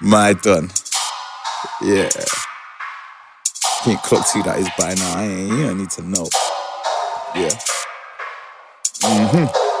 My done. Yeah. Can't clock that is by now. I ain't, you don't need to know. Yeah. Mm-hmm.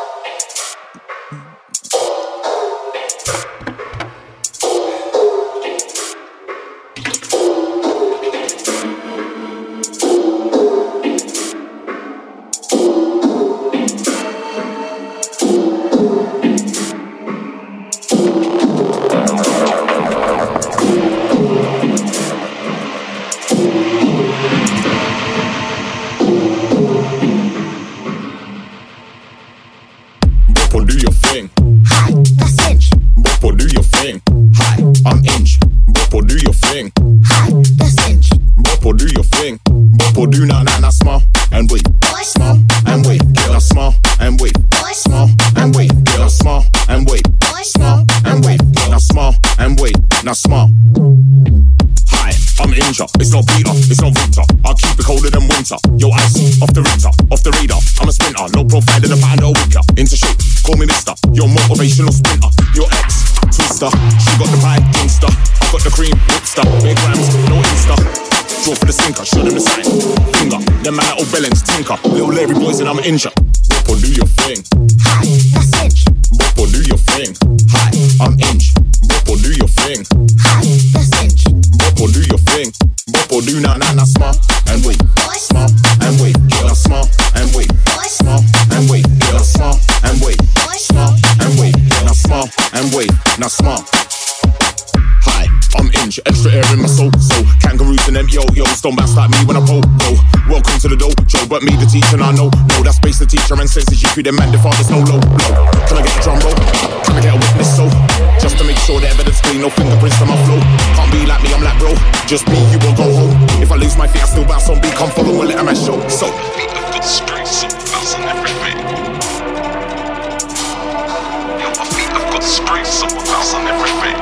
Injure. Boppo, do your thing. Hi, that's Inja. Boppo, do your thing. Hi, I'm Inja. Boppo, do your thing. Hi, that's Inja. Boppo, do your thing. Boppo, do na na na smile and wait. Smile and wait. Get a smile and wait. Smile and wait. Get a smile and wait. Smile and wait. Now smile and wait. Now smile. Hi, I'm Inja. Extra air in my soul. So kangaroos and them yo-yos don't bounce like me when I roll. Welcome to the dojo, but me the teacher, I know. The teacher and senses you feed them man, the father's no low. Can I get a drum roll? Can I get a witness so? Just to make sure the evidence clean, no fingerprints on my flow. Can't be like me, I'm like bro. Just me, you will go home. If I lose my feet, I still bounce on beat. Come follow and let a man show. So. Strength, so bounce everything. My feet have got strength, so bounce on everything.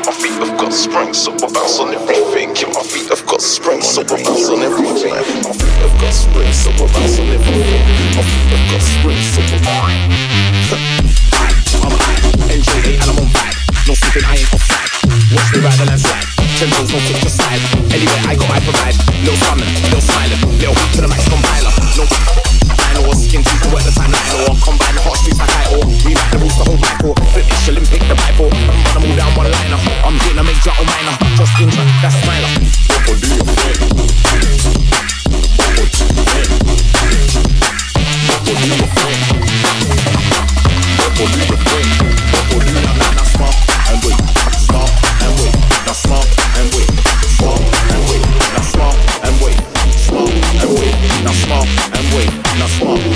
My feet have got strength, so I bounce on everything. Yeah, my feet have got strength, so I bounce on everything. Have got strength, so I bounce on everything. Have got strength, so I'm high, NJ8 and I'm on vibe. No sleeping, I ain't offside. Watch me ride the landslide. Ten toes, no kick to side. Anywhere I go, I provide. Little summon, little smiling, little to the max compiler. No or skin to work the time like or combine the hot streets like I rewrite the rules to hold or flip this Olympic the Bible. I'm gonna move down one liner. I'm hitting a major or minor. Just intra, that's smiler. What? What do you? What? What do you? Wait, now smart.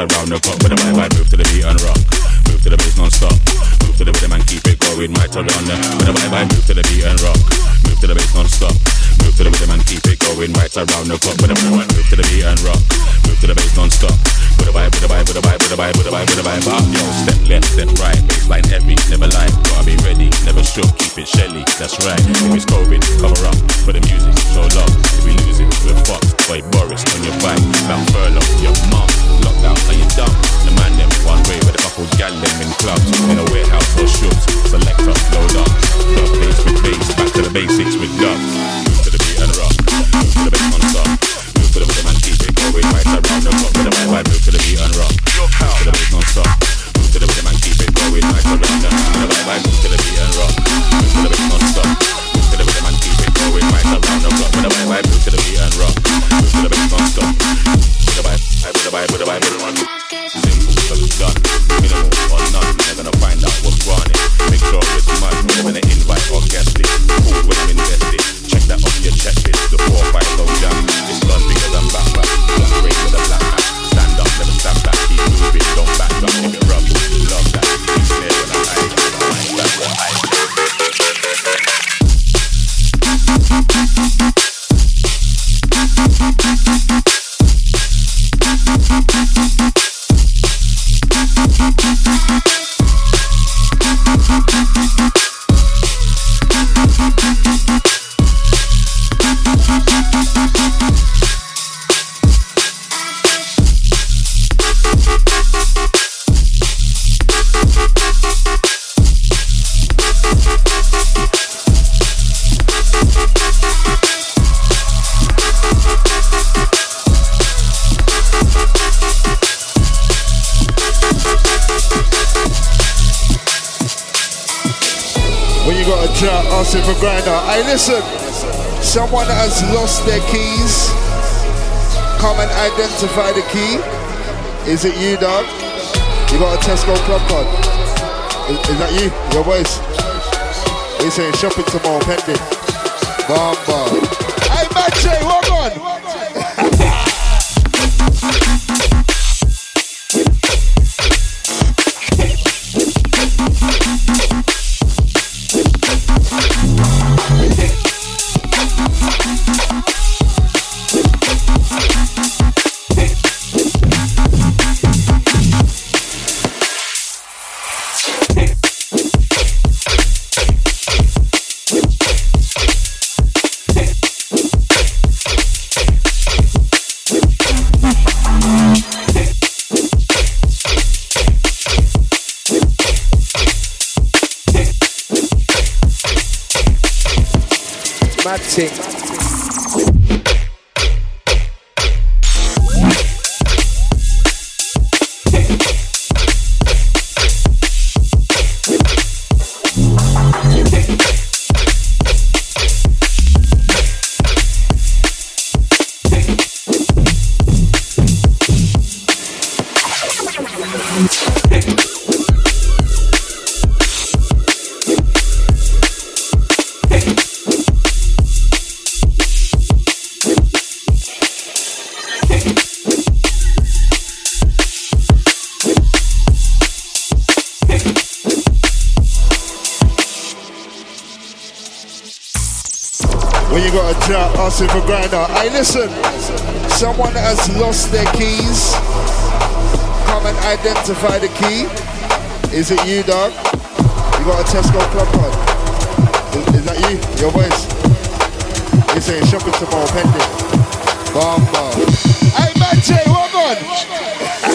Around the clock. With a vibe, vibe, move to the beat and rock. Move to the bass non-stop. Move to the rhythm and keep it going right around the. With a vibe, vibe, move to the beat and rock. Move to the bass non-stop. Move to the rhythm and keep it going right around the clock. With a vibe, vibe, move to the beat and rock. Move to the bass non-stop. With a vibe, with a vibe, with a vibe, with a vibe, with a vibe, with a vibe. Up, yo, step left, step right, baseline heavy, never lie. Gotta be ready, never shook, keep it shelly. That's right. If it's COVID, cover up for the music, show love. If we lose it, we're fucked. Boy, Boris on your bike, bound furlough, your mum you dumb? The man them one way with a couple gal them in clubs, in a warehouse or shops. Select up, load up, dub bass with bass, back to the basics with dub. Move to the beat and rock, move to the bass non-stop. Move to the rhythm and keep it going right around the clock. With a vibe, move to the beat and rock. Move to the bass non-stop. Move to the rhythm and keep it going right around the With a vibe, move to the beat and rock. Move to the bass non-stop. Move to the rhythm and keep it going right around the clock. With a vibe, move to the beat and rock. Simple, it's done. Lost their keys, come and identify the key. Is it you, dog? You got a Tesco club card? Is, is that you? Your voice? He's saying shopping tomorrow, pending. Bamba. Hey, Matic. you a for grinder. Hey, listen, someone has lost their keys, come and identify the key. Is it you, dog? You got a Tesco club card. Is, is that you? Your voice? You're saying shopping tomorrow, pending. Hey, Manche, what on?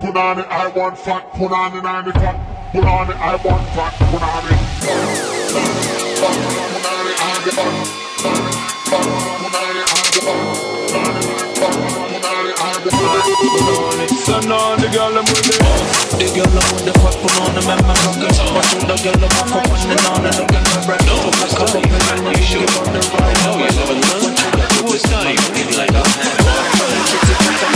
put on it, I want fat, put on it, I'm fat, put on it, I want fat, put on it. So now the girl I'm with it. The girl I'm with the fuck put on them and my fucking Watch all the girl I'm off up on and on and look at my breath So I come up and I'm like you on the ride Oh you never know what you got to do this time Like I'm happy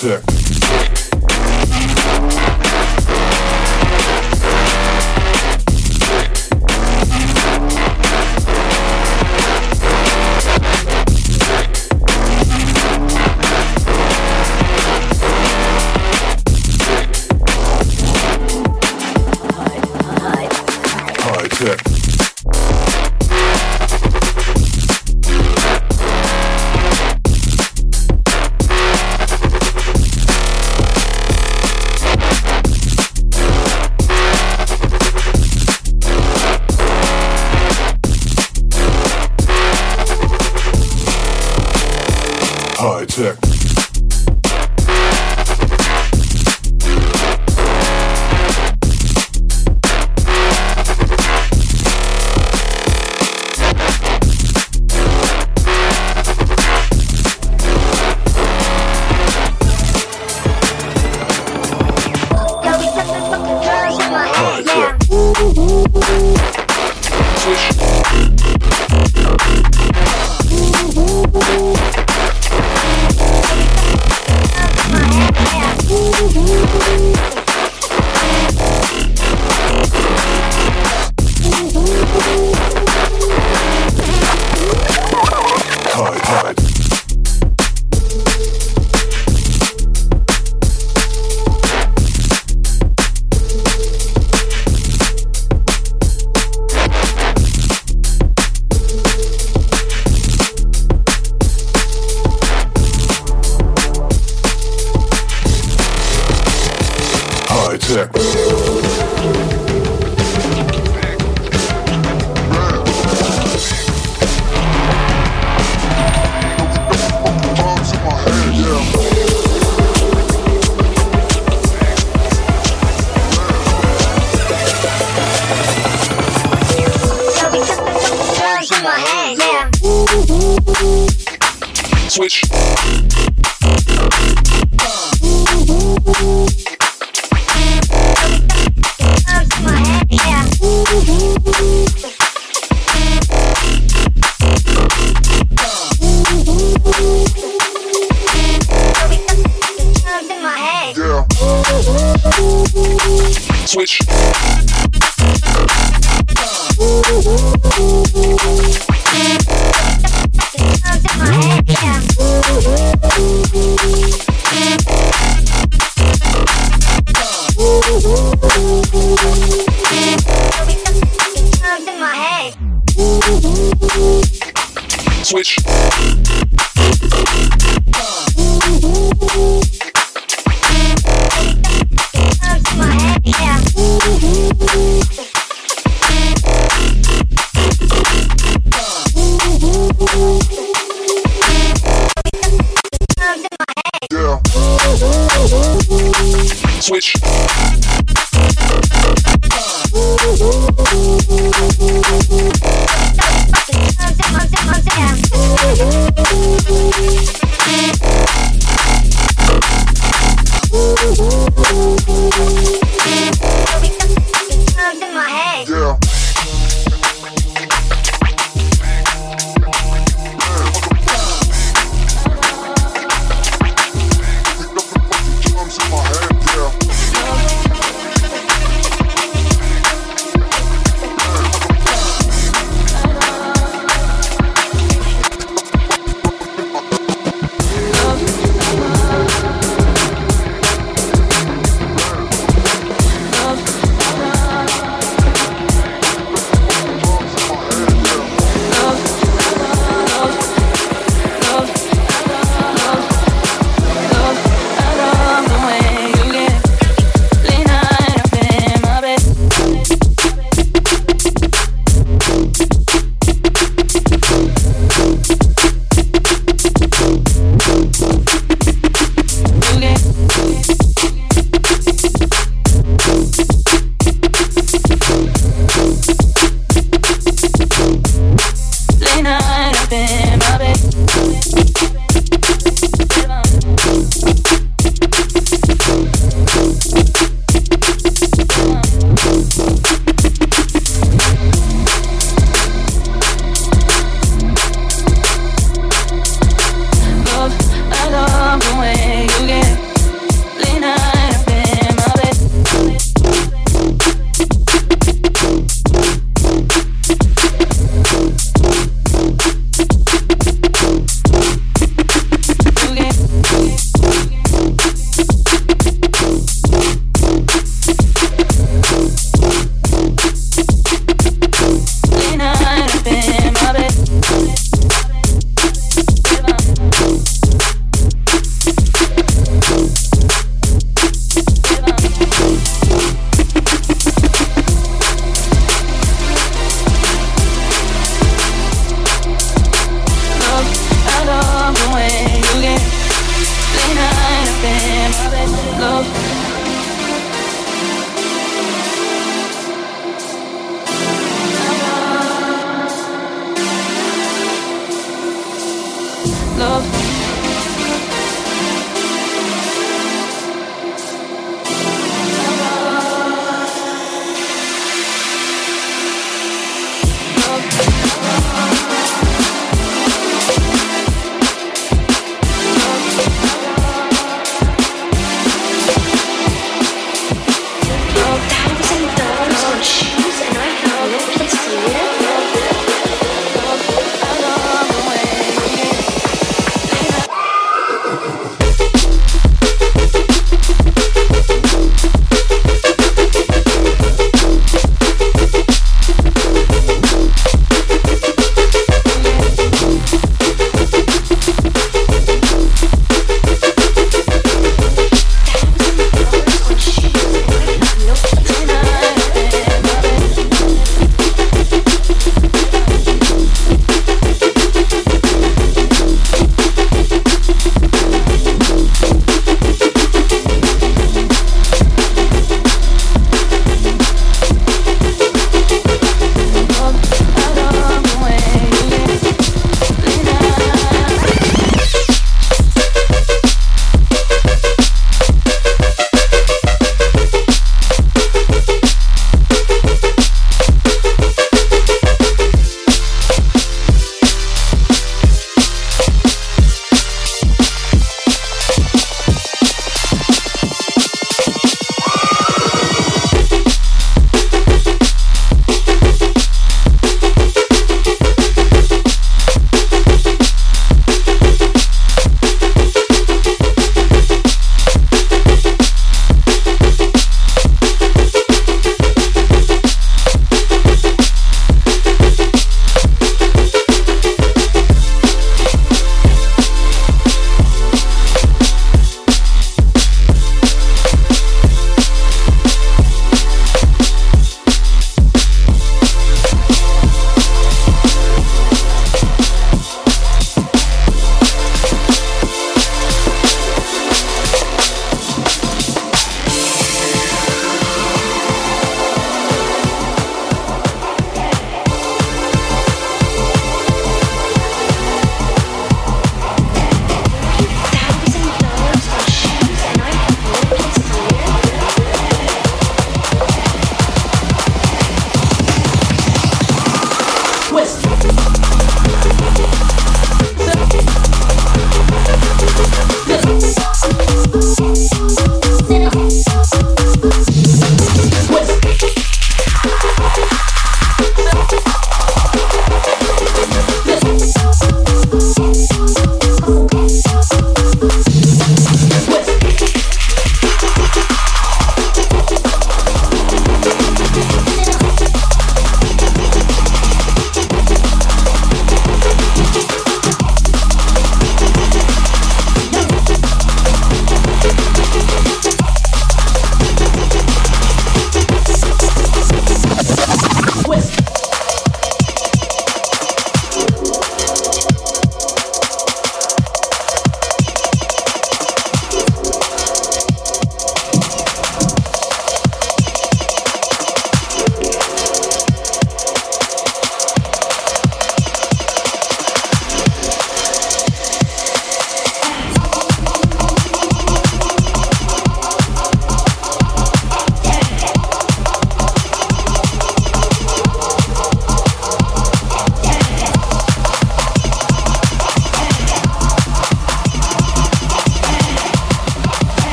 tech.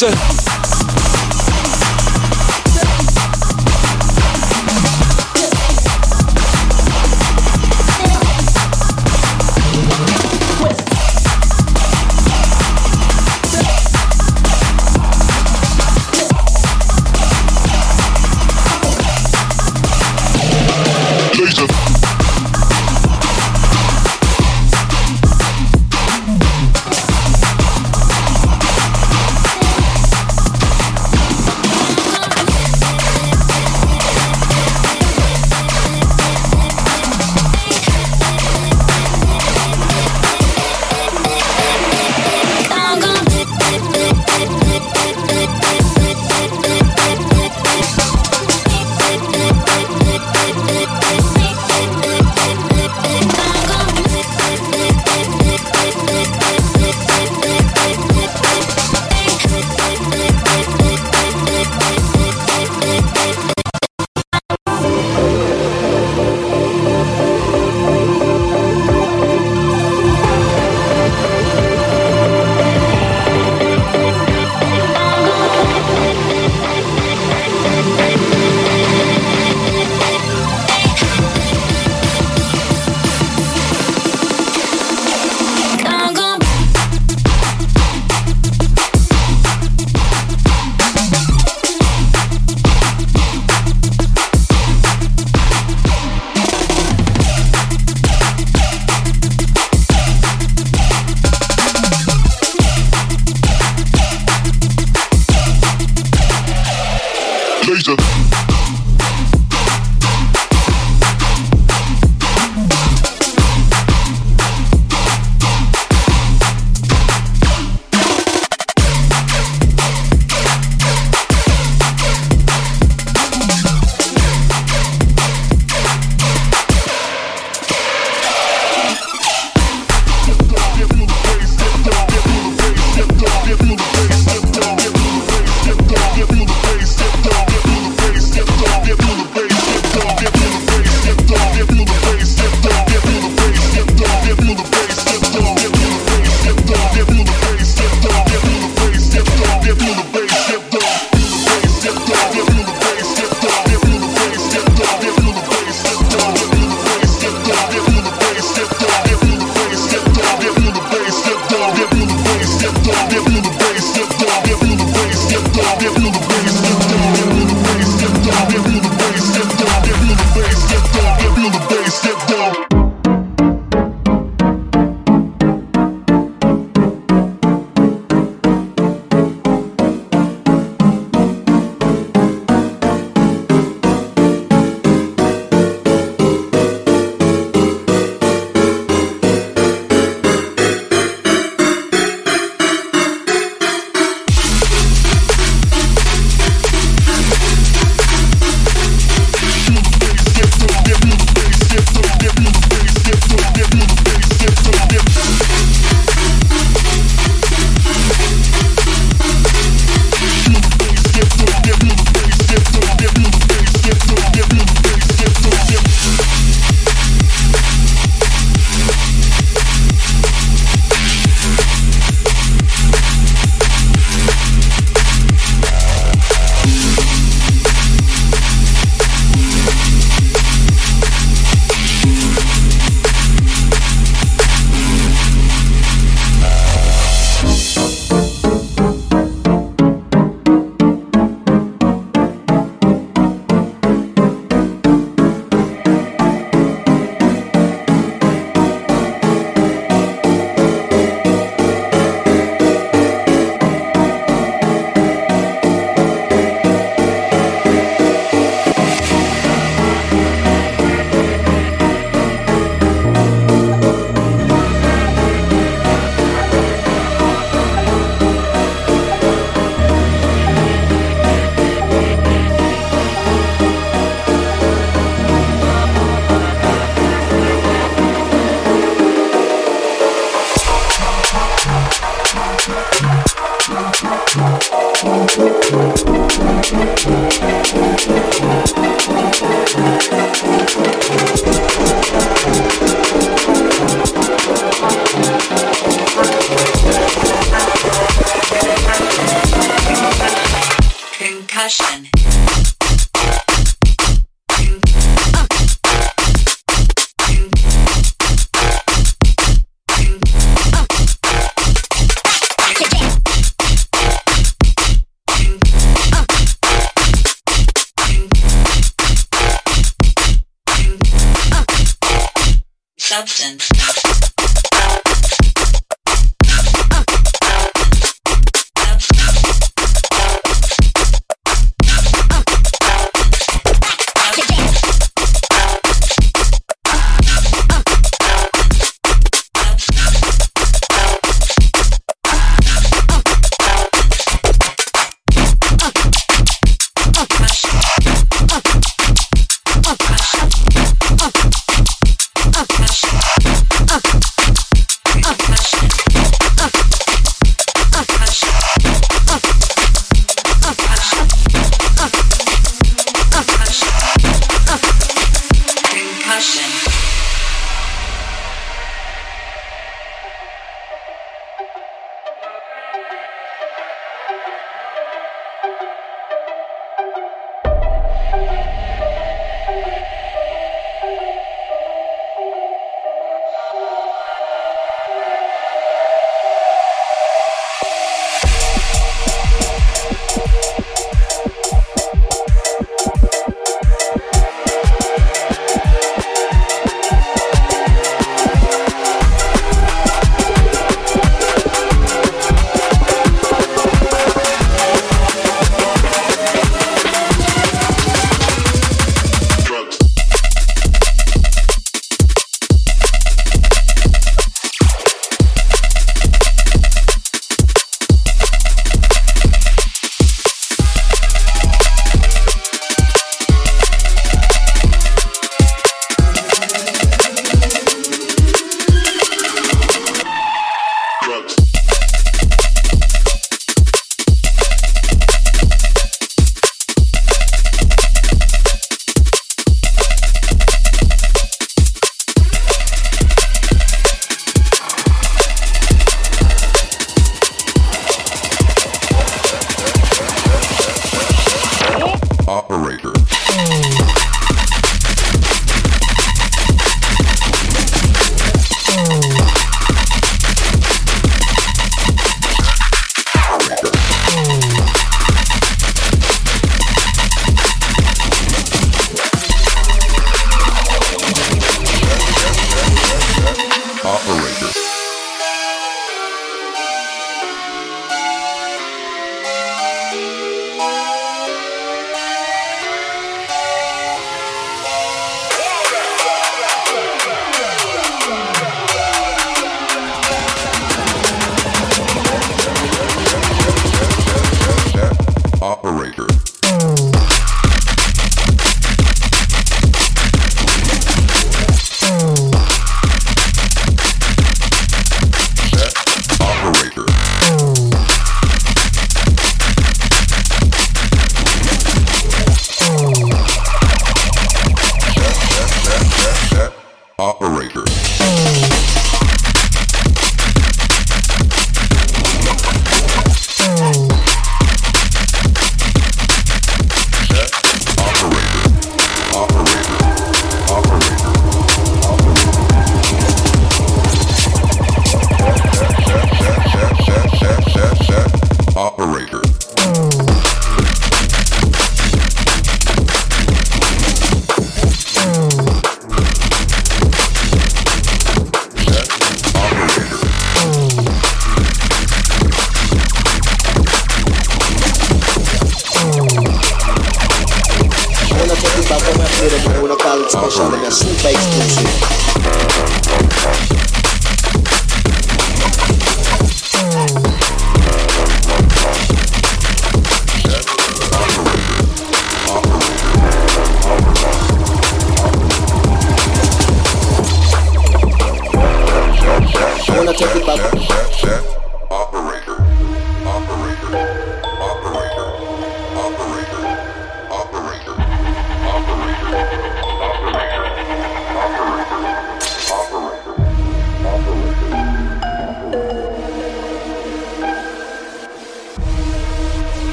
Laser.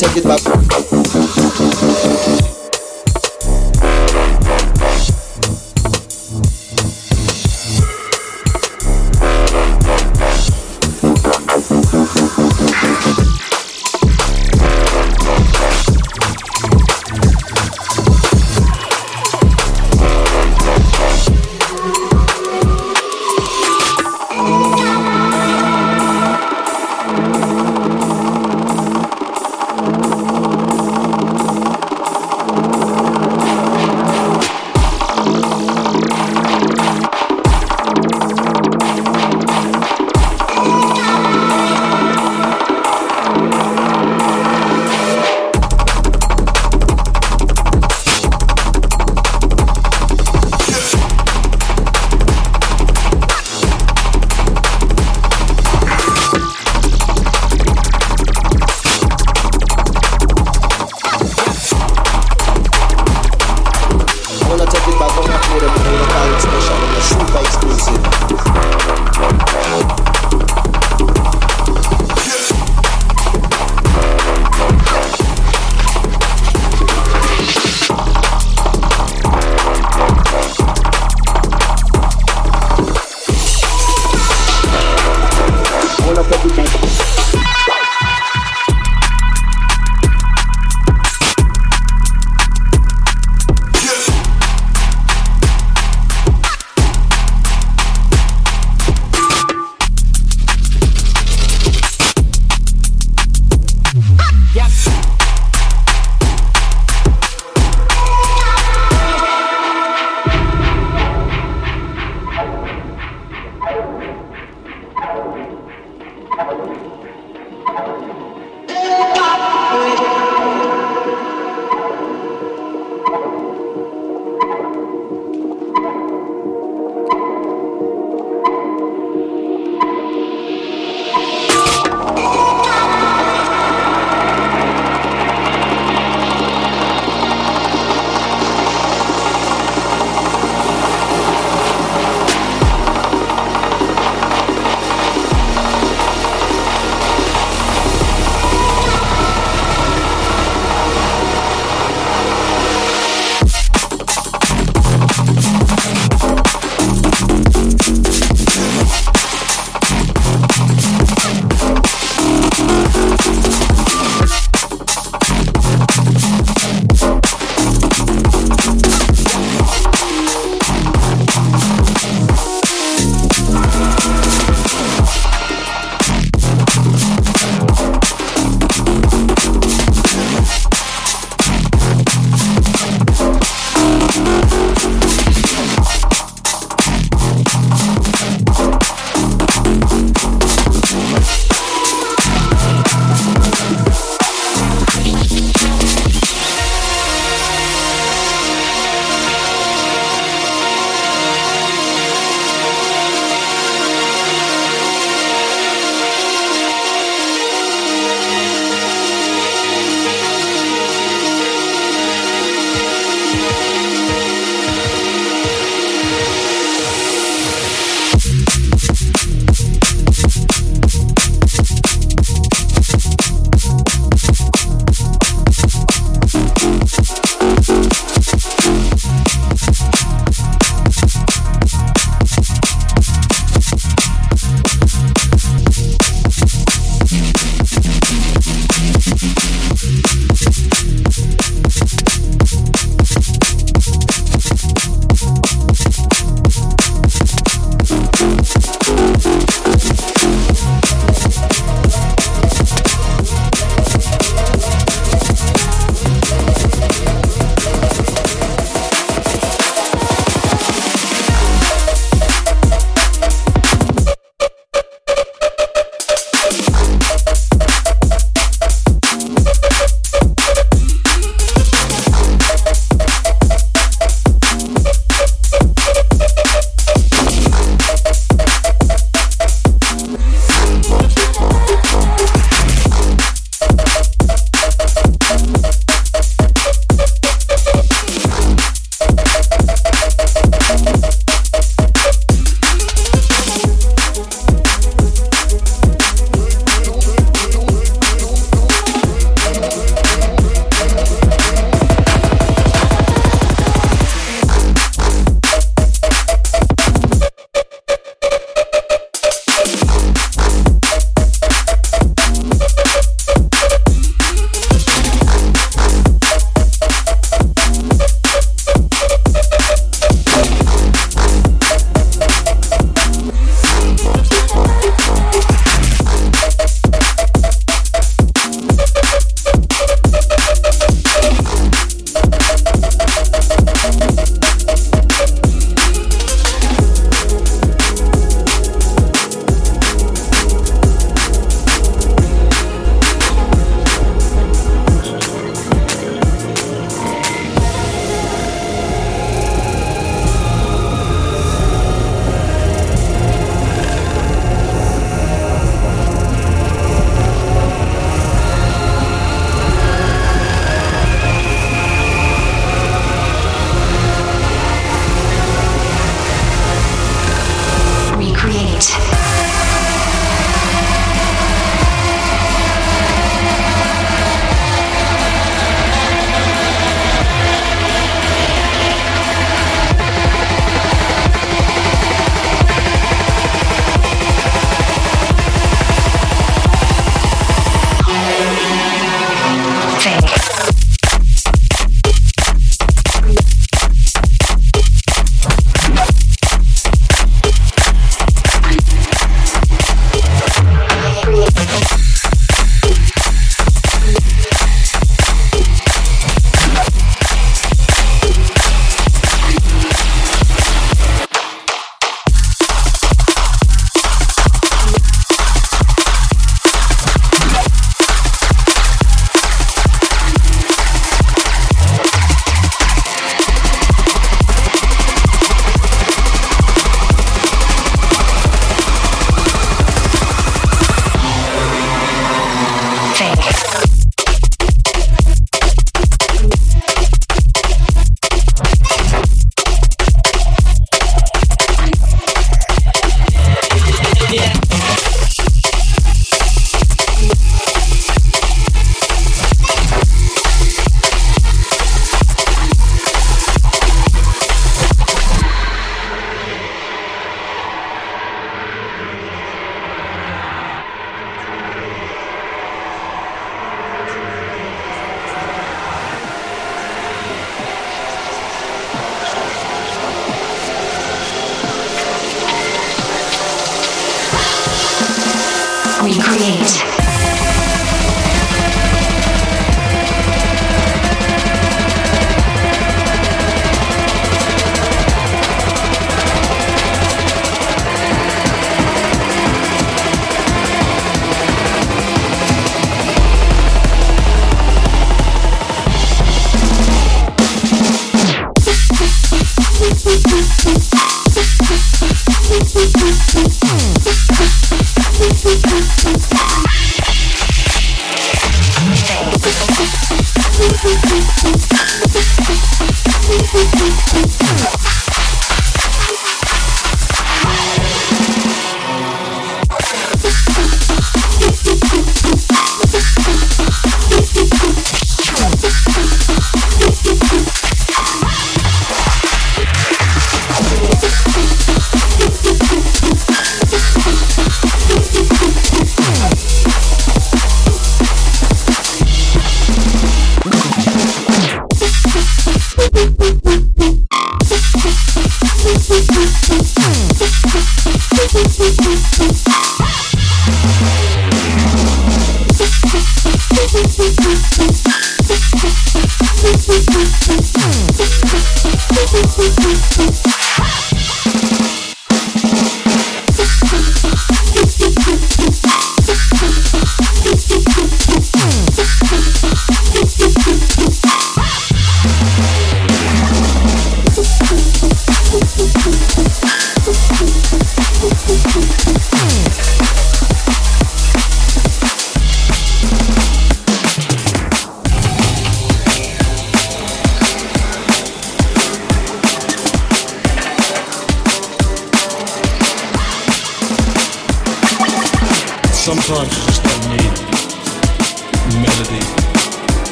Take it back.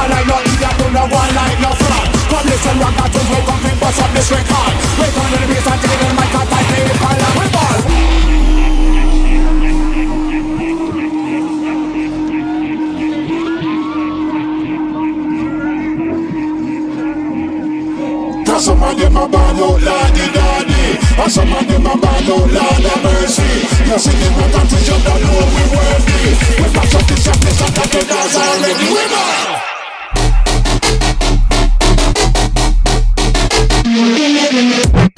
one line, not idiot, do no one like no fraud Come listen, rock out to wake up and bust up this record Wake on to the bass and take the mic and I play the pile and we ball Some of them are bad out like the daddy And some of them are bad out like the mercy You see them a got to jump down low, we're worthy We're not this up, this up, that the dance already We bad Thank you.